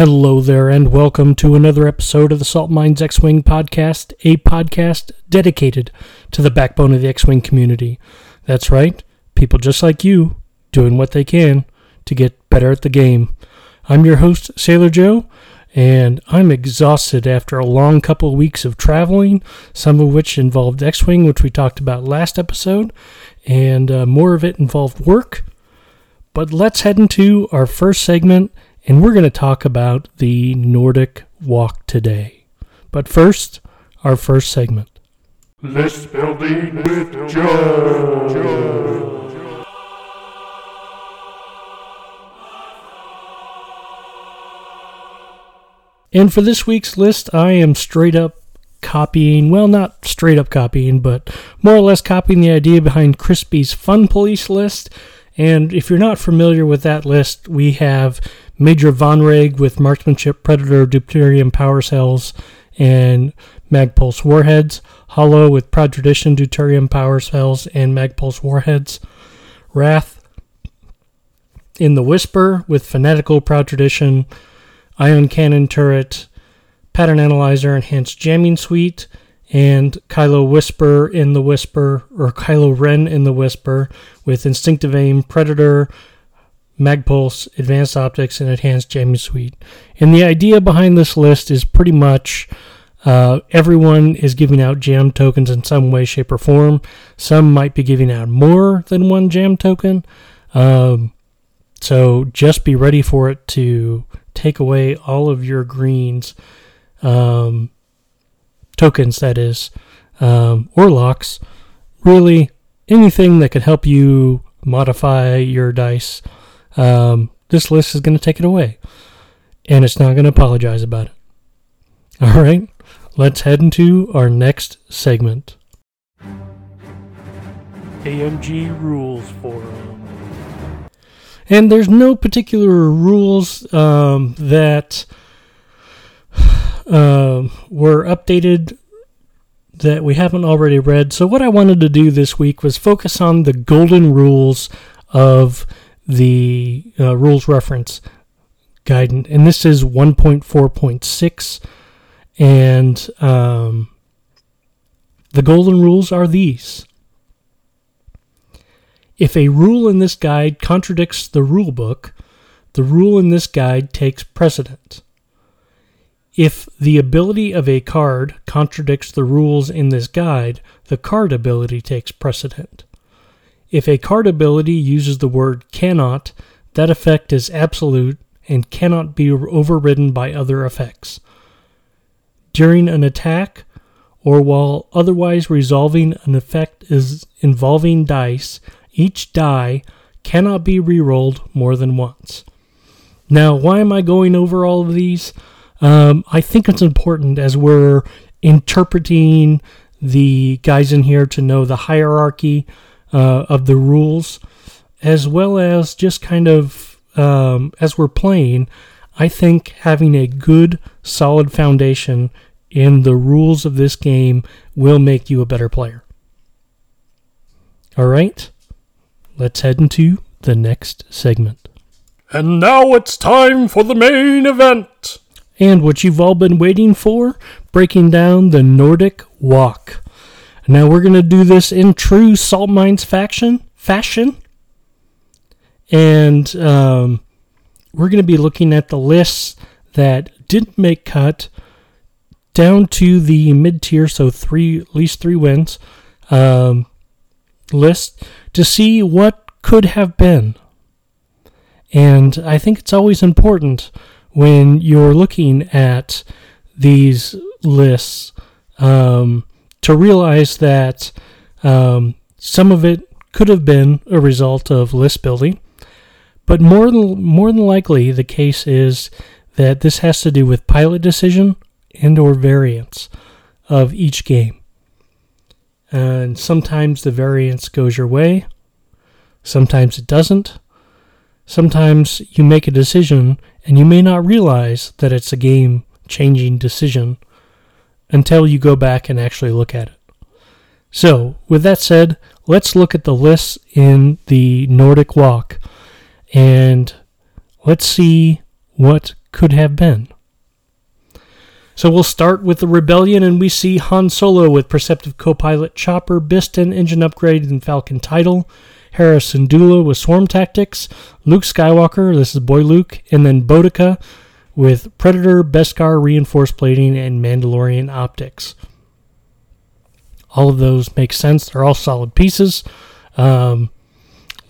Hello there, and welcome to another episode of the Salt Mines X Wing podcast, a podcast dedicated to the backbone of the X Wing community. That's right, people just like you doing what they can to get better at the game. I'm your host, Sailor Joe, and I'm exhausted after a long couple of weeks of traveling, some of which involved X Wing, which we talked about last episode, and uh, more of it involved work. But let's head into our first segment, and we're going to talk about the Nordic WOQ today. But first, our first segment. List building with Joe. And for this week's list, I am straight up copying, well, not straight up copying, but more or less copying the idea behind Crispy's Fun Police list. And if you're not familiar with that list, we have Major Vonreg with Marksmanship, Predator, Deuterium Power Cells, and Magpulse Warheads. Holo with Proud Tradition, Deuterium Power Cells, and Magpulse Warheads. Wrath in the Whisper with Fanatical, Proud Tradition, Ion Cannon Turret, Pattern Analyzer Enhanced Jamming Suite, and Kylo Whisper in the Whisper, or Kylo Ren in the Whisper, with Instinctive Aim, Predator, Magpulse, Advanced Optics, and Enhanced Jamming Suite. And the idea behind this list is pretty much uh, everyone is giving out jam tokens in some way, shape, or form. Some might be giving out more than one jam token. Um, so just be ready for it to take away all of your greens um, tokens, that is, um, or locks. Really, anything that could help you modify your dice. Um, this list is going to take it away, and it's not going to apologize about it. All right, let's head into our next segment. AMG Rules Forum. And there's no particular rules um, that uh, were updated that we haven't already read. So, what I wanted to do this week was focus on the golden rules of the uh, rules reference guidance. And this is 1.4.6. And um, the golden rules are these. If a rule in this guide contradicts the rule book, the rule in this guide takes precedence. If the ability of a card contradicts the rules in this guide, the card ability takes precedent. If a card ability uses the word cannot, that effect is absolute and cannot be overridden by other effects. During an attack, or while otherwise resolving an effect is involving dice, each die cannot be rerolled more than once. Now, why am I going over all of these? Um, I think it's important as we're interpreting the guys in here to know the hierarchy uh, of the rules, as well as just kind of um, as we're playing. I think having a good, solid foundation in the rules of this game will make you a better player. All right, let's head into the next segment. And now it's time for the main event. And what you've all been waiting for, breaking down the Nordic WOQ. Now we're going to do this in true Salt Mines faction fashion. And um, we're going to be looking at the lists that didn't make cut down to the mid tier, so three at least three wins um, list to see what could have been. And I think it's always important when you're looking at these lists um, to realize that um, some of it could have been a result of list building, but more than more than likely the case is that this has to do with pilot decision and or variance of each game. And sometimes the variance goes your way, sometimes it doesn't. Sometimes you make a decision and you may not realize that it's a game changing decision until you go back and actually look at it. So, with that said, let's look at the lists in the Nordic WOQ. And let's see what could have been. So we'll start with the rebellion, and we see Han Solo with Perceptive co-pilot Chopper, Bistan engine upgrade, and Falcon title. Hera Syndulla with Swarm Tactics, Luke Skywalker, this is Boy Luke, and then Bodica with Predator, Beskar reinforced plating, and Mandalorian optics. All of those make sense. They're all solid pieces. A um,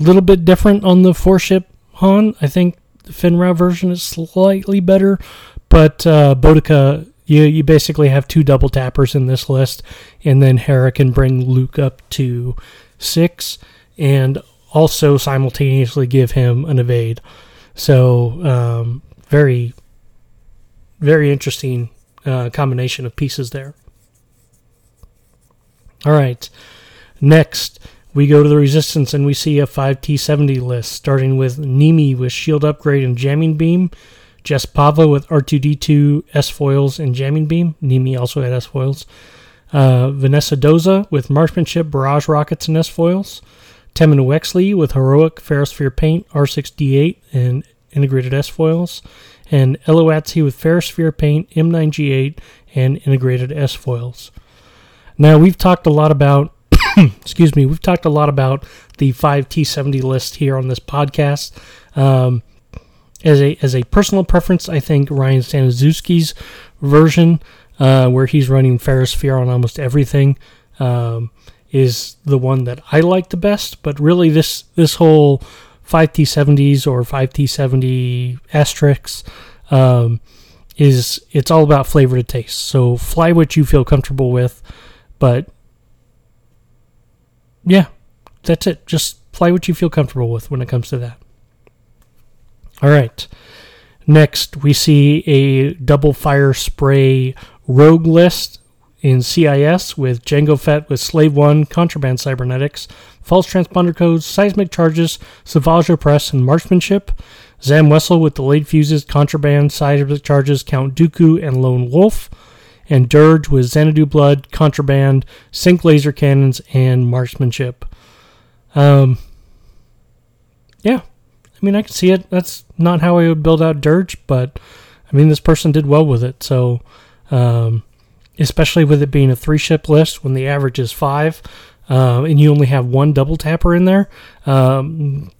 little bit different on the four ship Han. I think the Fenn Rau version is slightly better, but uh, Bodica, you, you basically have two double tappers in this list, and then Hera can bring Luke up to six and also simultaneously give him an evade. So, um, very, very interesting uh, combination of pieces there. All right. Next, we go to the Resistance and we see a 5T70 list, starting with Nimi with shield upgrade and jamming beam, Jess Pava with R2D2 S foils and jamming beam. Nimi also had S foils. Uh, Venisa Doza with marksmanship, barrage rockets, and S foils. Temmin Wexley with heroic ferrosphere paint, R6D8, and integrated S foils. And Ello Asty with ferrosphere paint, M9G8, and integrated S foils. Now, we've talked a lot about, excuse me, we've talked a lot about the 5T70 list here on this podcast. Um, as a as a personal preference, I think Ryan Staniszewski's version, uh, where he's running Ferrosphere on almost everything, um, is the one that I like the best. But really, this this whole 5T70s or 5T70 asterisks um, is it's all about flavor to taste. So fly what you feel comfortable with. But yeah, that's it. Just fly what you feel comfortable with when it comes to that. All right. Next, we see a double fire spray rogue list in CIS with Jango Fett with Slave 1, Contraband Cybernetics, False Transponder Codes, Seismic Charges, Savage Opress, and Marksmanship. Zam Wesell with Delayed Fuses, Contraband, Seismic Charges, Count Dooku, and Lone Wolf and Dirge with Xanadu Blood, Contraband, Sync Laser Cannons, and Marksmanship. Um, yeah, I mean, I can see it. That's not how I would build out Dirge, but I mean, this person did well with it. So, um, especially with it being a three ship list when the average is five, uh, and you only have one double tapper in there, um,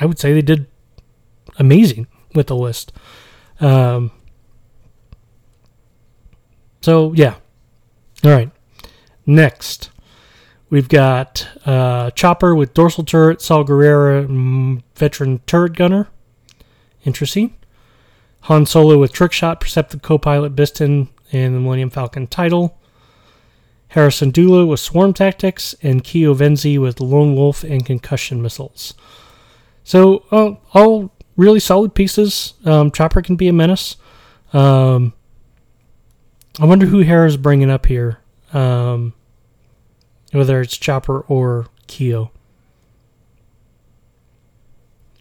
I would say they did amazing with the list. Um, so yeah. All right. Next, we've got uh, Chopper with dorsal turret, Saw Gerrera, mm, veteran turret gunner. Interesting. Han Solo with trick shot, perceptive co-pilot Bistan, and the Millennium Falcon title. Hera Syndulla with swarm tactics, and Keo Venzi with lone wolf and concussion missiles. So uh, all really solid pieces. Um, Chopper can be a menace. Um, I wonder who Hera's bringing up here. Um, whether it's Chopper or Keo.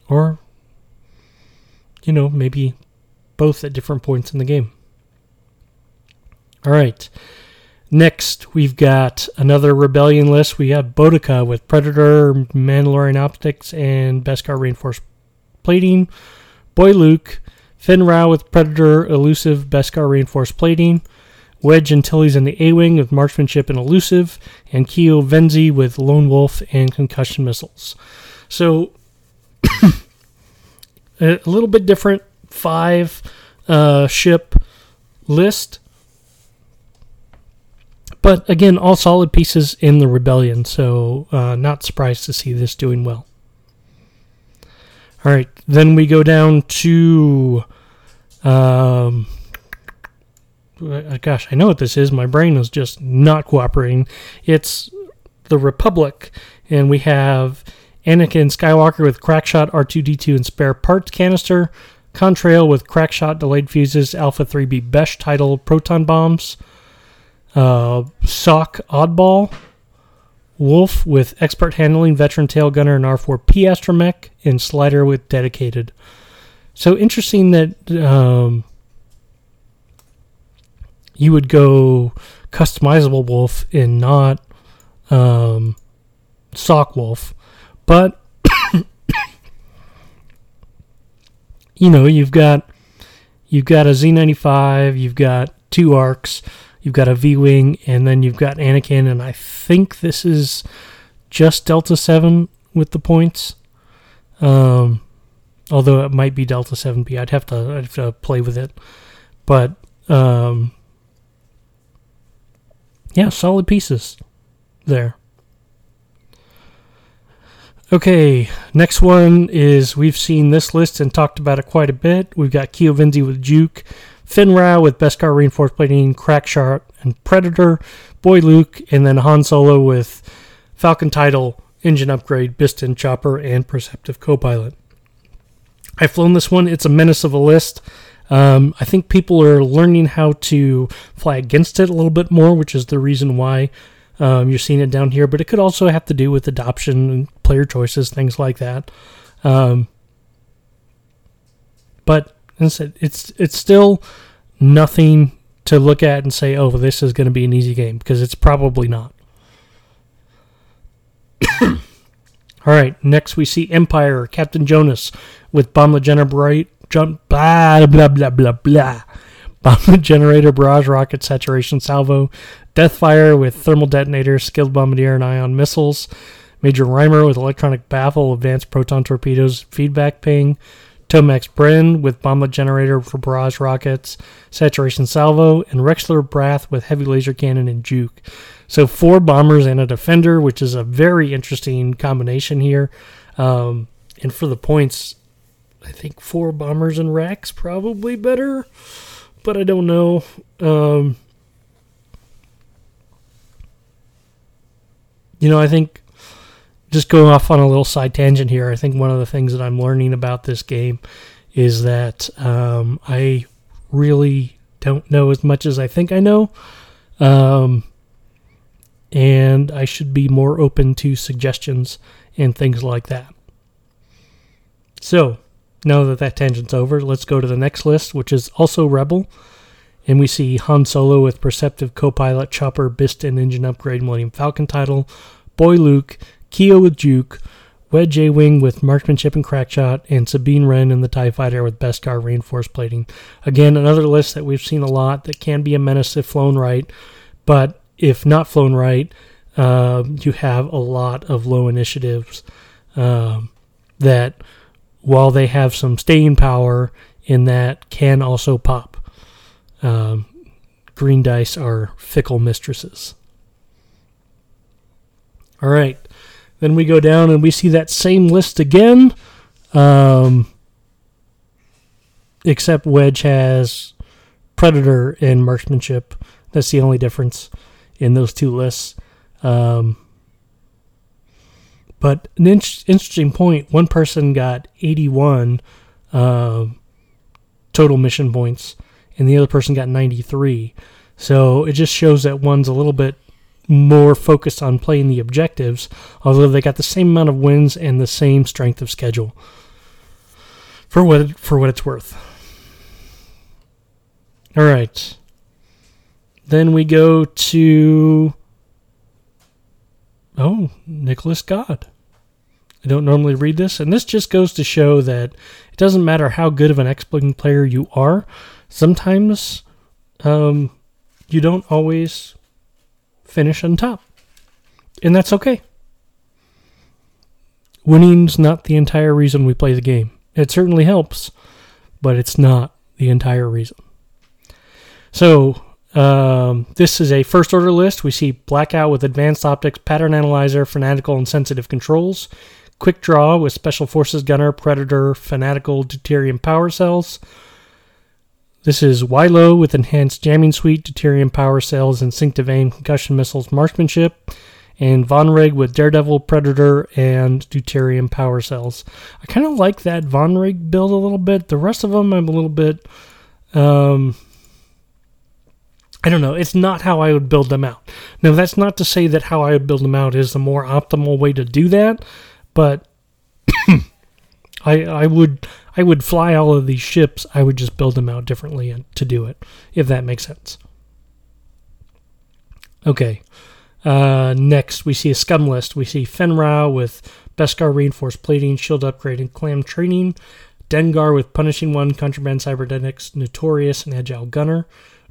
Or, you know, maybe both at different points in the game. All right. Next, we've got another rebellion list. We got Bodica with Predator, Mandalorian Optics, and Beskar Reinforced Plating. Boy Luke, Fenn Rau with Predator, Elusive, Beskar Reinforced Plating. Wedge Antilles in the A Wing with marksmanship and elusive, and Keo Venzi with Lone Wolf and concussion missiles. So, a little bit different five uh, ship list. But again, all solid pieces in the rebellion, so uh, not surprised to see this doing well. All right, then we go down to um, uh, gosh, I know what this is. My brain is just not cooperating. It's the Republic, and we have Anakin Skywalker with crackshot R2D2 and spare parts canister, Contrail with crackshot delayed fuses, Alpha 3B Besh title proton bombs, uh, Sock Oddball, Wolf with expert handling, veteran tail gunner, and R4P astromech, and Slider with dedicated. So interesting that. Um, you would go customizable wolf and not um, sock wolf. But you know, you've got you've got a Z95, you've got two arcs, you've got a V-wing, and then you've got Anakin, and I think this is just Delta Seven with the points. Um, although it might be Delta Seven B, I'd have to I'd have to play with it, but um, yeah, solid pieces there. Okay, next one is we've seen this list and talked about it quite a bit. We've got Keo Venzi with Juke, Fenn Rau with Beskar Reinforced Plating, Crackshot, and Predator, Boy Luke, and then Han Solo with Falcon Title, Engine Upgrade, Bistan Chopper, and Perceptive Copilot. I've flown this one. It's a menace of a list. Um, I think people are learning how to fly against it a little bit more, which is the reason why um, you're seeing it down here, but it could also have to do with adoption and player choices, things like that. Um, but it's it's still nothing to look at and say, "Oh, this is going to be an easy game," because it's probably not. All right, next we see Empire Captain Jonus with Bomb Bright jump blah blah blah blah blah. Bomb generator, barrage rocket, saturation salvo, Deathfire with thermal detonator, skilled bombardier, and ion missiles. Major Rhymer with electronic baffle, advanced proton torpedoes, feedback ping. Tomax Bren with bomblet generator for barrage rockets, saturation salvo, and Rexler Brath with heavy laser cannon and juke. So four bombers and a defender, which is a very interesting combination here. Um, and for the points, I think four bombers and Rex probably better, but I don't know. Um, You know, I think just going off on a little side tangent here, I think one of the things that I'm learning about this game is that um, I really don't know as much as I think I know. Um, and I should be more open to suggestions and things like that. So, now that that tangent's over, let's go to the next list, which is also Rebel. And we see Han Solo with Perceptive Copilot, Chopper, Bistan, Engine Upgrade, Millennium Falcon title, Boy Luke, Keo with Juke, Wed J Wing with Marksmanship and Crackshot, and Sabine Wren in the TIE Fighter with Beskar Reinforced Plating. Again, another list that we've seen a lot that can be a menace if flown right, but if not flown right, uh, you have a lot of low initiatives um, that, while they have some staying power in that, can also pop. Um, green dice are fickle mistresses. All right. Then we go down and we see that same list again. Um, except Wedge has Predator and Marksmanship. That's the only difference in those two lists. Um, but an in- interesting point one person got 81 uh, total mission points and the other person got 93. So it just shows that one's a little bit more focused on playing the objectives, although they got the same amount of wins and the same strength of schedule. For what for what it's worth. All right. Then we go to oh, Nicholas God. I don't normally read this, and this just goes to show that it doesn't matter how good of an X-Wing player you are sometimes um, you don't always finish on top. And that's okay. Winning's not the entire reason we play the game. It certainly helps, but it's not the entire reason. So, um, this is a first order list. We see Blackout with advanced optics, pattern analyzer, fanatical, and sensitive controls. Quick Draw with Special Forces Gunner, Predator, Fanatical, Deuterium power cells. This is Wylo with enhanced jamming suite, deuterium power cells, instinctive aim, concussion missiles, marksmanship, and Von Vonreg with Daredevil, Predator, and deuterium power cells. I kind of like that Von Vonreg build a little bit. The rest of them, I'm a little bit. Um, I don't know. It's not how I would build them out. Now, that's not to say that how I would build them out is the more optimal way to do that, but I I would I would fly all of these ships. I would just build them out differently to do it, if that makes sense. Okay. Uh, next, we see a scum list. We see Fenn Rau with Beskar reinforced plating, shield upgrade, and clan training. Dengar with Punishing One, Contraband Cybernetics, Notorious, and Agile Gunner.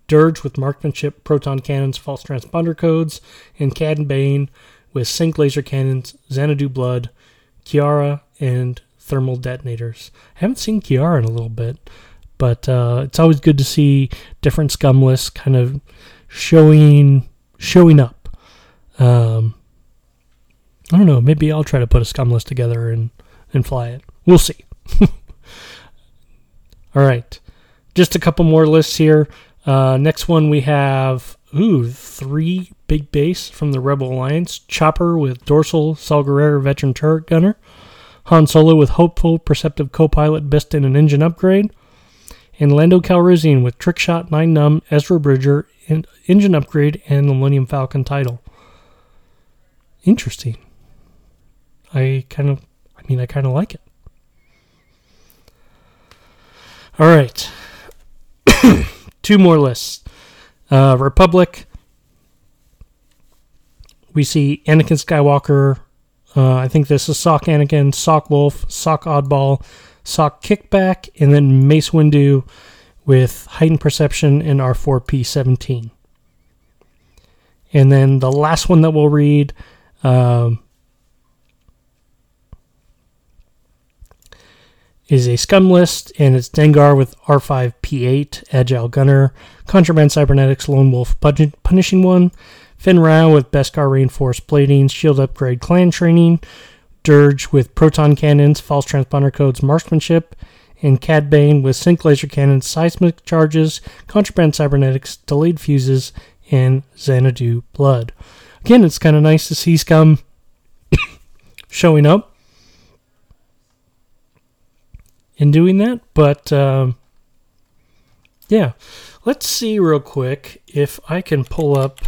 Dirge with Marksmanship, Proton Cannons, False Transponder Codes. And Cad and Bane with Sync Laser Cannons, Xanadu Blood, Kiara, and Thermal Detonators. I haven't seen Kiara in a little bit, but uh, it's always good to see different scum lists kind of showing showing up. Um, I don't know. Maybe I'll try to put a scum list together and, and fly it. We'll see. All right. Just a couple more lists here. Uh, next one we have, ooh, three big base from the Rebel Alliance. Chopper with Dorsal, Saw Gerrera Veteran Turret Gunner. Han Solo with Hopeful, Perceptive Co-Pilot, Bistan, and Engine Upgrade. And Lando Calrissian with Trickshot, Nien Nunb, Ezra Bridger, Engine Upgrade, and the Millennium Falcon title. Interesting. I kind of, I mean, I kind of like it. All right. Two more lists. Uh, Republic. We see Anakin Skywalker. Uh, I think this is Sock Anakin, Sock Wolf, Sock Oddball, Sock Kickback, and then Mace Windu with Heightened Perception and R4P17. And then the last one that we'll read um, is a scum list, and it's Dengar with R5P8, Agile Gunner, Contraband Cybernetics, Lone Wolf, Punishing One, Rau with Beskar Reinforced Plating, Shield Upgrade Clan Training, Dirge with Proton Cannons, False Transponder Codes, Marksmanship, and Cad Bane with Sync Laser Cannons, Seismic Charges, Contraband Cybernetics, Delayed Fuses, and Xanadu Blood. Again, it's kind of nice to see Scum showing up in doing that. But um, yeah, let's see real quick if I can pull up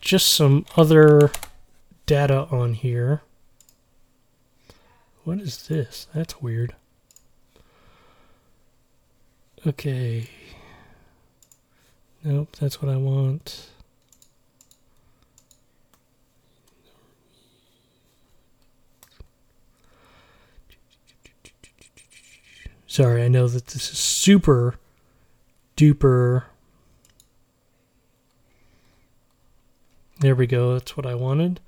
just some other data on here. What is this? That's weird. Okay. Nope, that's what I want. Sorry, I know that this is super duper. There we go, that's what I wanted.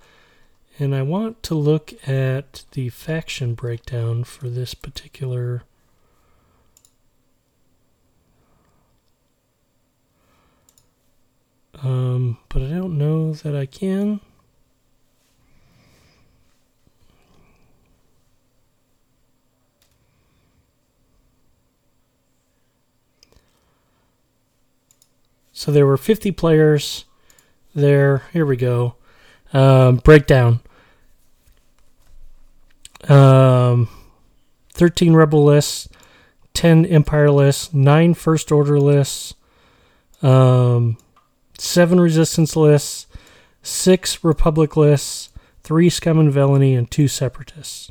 And I want to look at the faction breakdown for this particular. Um, but I don't know that I can. So there were 50 players there. Here we go. Um, breakdown. Um, 13 Rebel lists, 10 Empire lists, 9 First Order lists, um, 7 Resistance lists, 6 Republic lists, 3 Scum and Villainy, and 2 Separatists.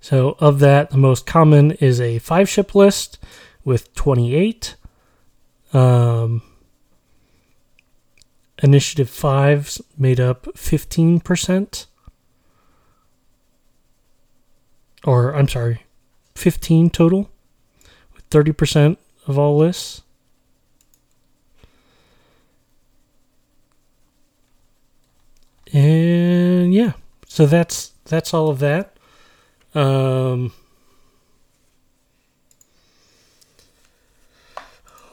So, of that, the most common is a 5 ship list with 28. Um, Initiative 5 made up 15%. Or, I'm sorry, 15 total, with 30% of all lists. And yeah, so that's that's all of that. Um,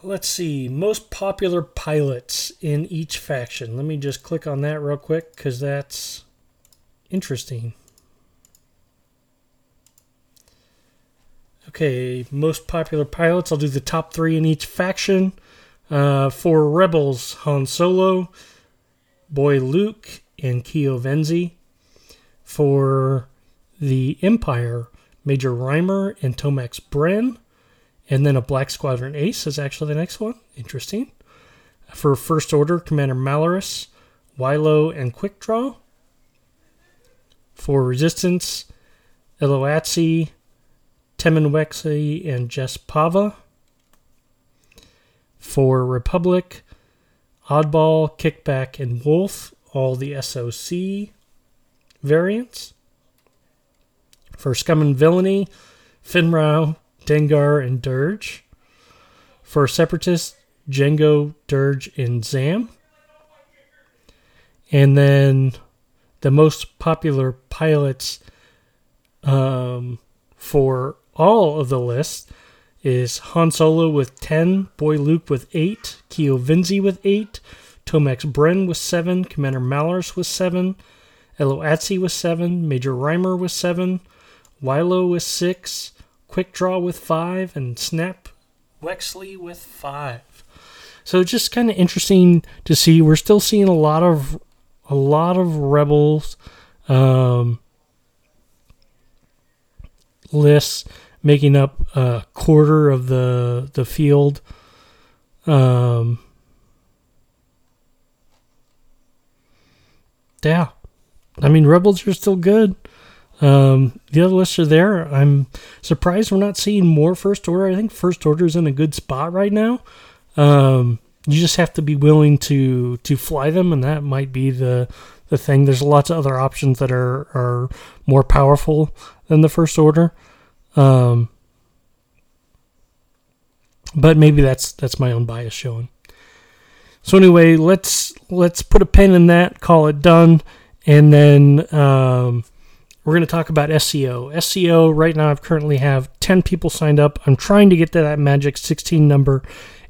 let's see, most popular pilots in each faction. Let me just click on that real quick because that's interesting. Okay, most popular pilots. I'll do the top three in each faction. Uh, for Rebels, Han Solo, Boy Luke, and Keo Venzi. For the Empire, Major Rhymer and Tomax Bren. And then a Black Squadron Ace is actually the next one. Interesting. For First Order, Commander Malarus, Wilo, and Quick Draw. For Resistance, Ello Asty, Temenwexi, and Jess Pava. For Republic, Oddball, Kickback, and Wolf, all the SOC variants. For Scum and Villainy, Fenn Rau, Dengar, and Dirge. For Separatists, Jango, Dirge, and Zam. And then the most popular pilots um, for all of the lists is Han Solo with 10, Boy Luke with 8, Keo Venzi with 8, Tomax Bren with 7, Commander Malarus with 7, Elo with 7, Major Rhymer with 7, Wilo with 6, Quick Draw with 5, and Snap Wexley with 5. So just kind of interesting to see. We're still seeing a lot of a lot of rebels um, lists making up a quarter of the the field. Um, yeah, I mean rebels are still good. Um, the other lists are there. I'm surprised we're not seeing more first order. I think first order is in a good spot right now. Um, you just have to be willing to to fly them, and that might be the the thing. There's lots of other options that are are more powerful than the first order. Um, but maybe that's that's my own bias showing. So anyway, let's let's put a pin in that, call it done, and then um, we're going to talk about SCO. SCO right now, I currently have ten people signed up. I'm trying to get to that magic 16 number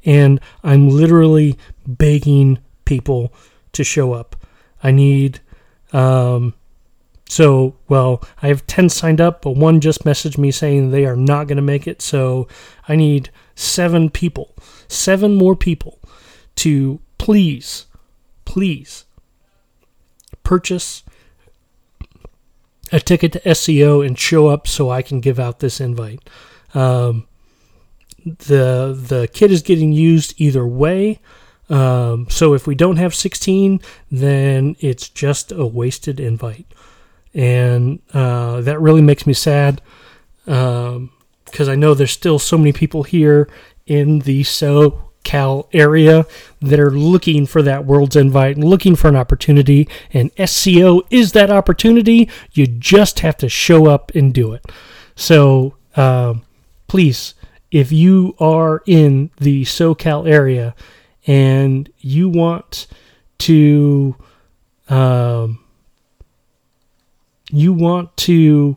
and I'm literally begging people to show up. I need, um, so, well, I have 10 signed up, but one just messaged me saying they are not going to make it. So I need seven people, seven more people to please, please purchase a ticket to SCO and show up so I can give out this invite. Um, the the kit is getting used either way. Um, so if we don't have 16, then it's just a wasted invite, and uh, that really makes me sad because um, I know there's still so many people here in the SoCal area that are looking for that world's invite looking for an opportunity. And SCO is that opportunity. You just have to show up and do it. So um, please if you are in the SoCal area and you want to um, you want to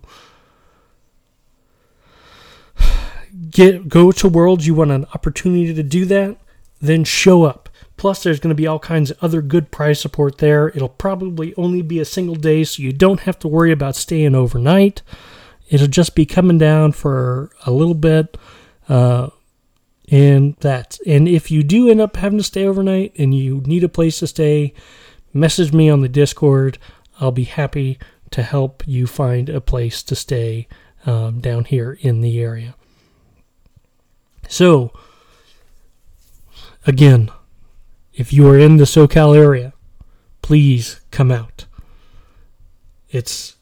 get go to worlds you want an opportunity to do that then show up plus there's going to be all kinds of other good prize support there it'll probably only be a single day so you don't have to worry about staying overnight it'll just be coming down for a little bit uh, and that. And if you do end up having to stay overnight and you need a place to stay, message me on the Discord. I'll be happy to help you find a place to stay um, down here in the area. So, again, if you are in the SoCal area, please come out. It's.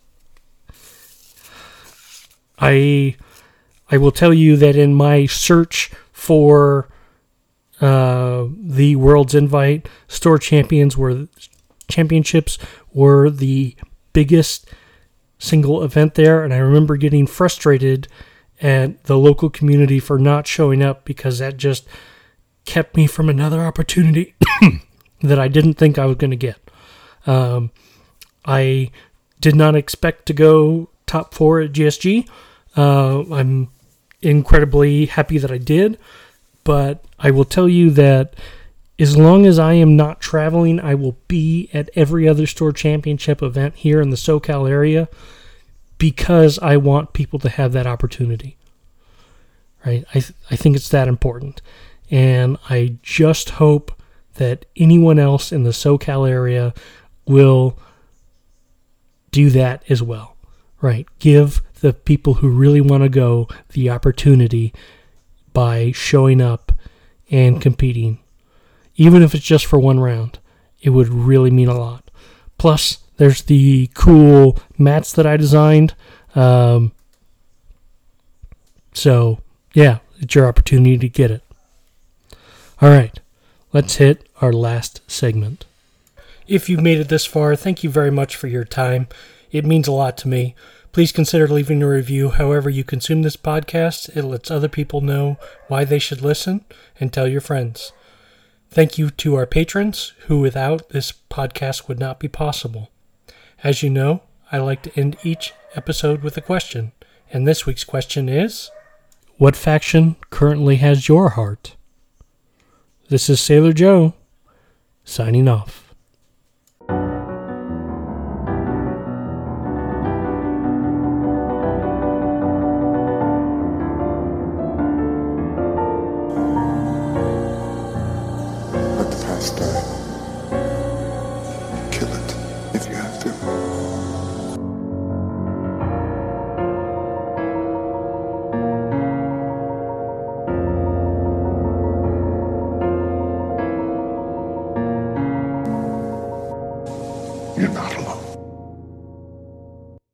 I I will tell you that in my search for uh, the World's Invite, Store Champions were championships were the biggest single event there, and I remember getting frustrated at the local community for not showing up because that just kept me from another opportunity that I didn't think I was going to get. Um, I did not expect to go top four at GSG. Uh, I'm incredibly happy that I did. But I will tell you that as long as I am not traveling, I will be at every other store championship event here in the SoCal area because I want people to have that opportunity. Right? I, th- I think it's that important. And I just hope that anyone else in the SoCal area will do that as well. Right? Give the people who really want to go the opportunity by showing up and competing. Even if it's just for one round, it would really mean a lot. Plus, there's the cool mats that I designed. Um, so, yeah, it's your opportunity to get it. All right, let's hit our last segment. If you've made it this far, thank you very much for your time. It means a lot to me. Please consider leaving a review however you consume this podcast. It lets other people know why they should listen and tell your friends. Thank you to our patrons, who without this podcast would not be possible. As you know, I like to end each episode with a question, and this week's question is What faction currently has your heart? This is Sailor Joe, signing off.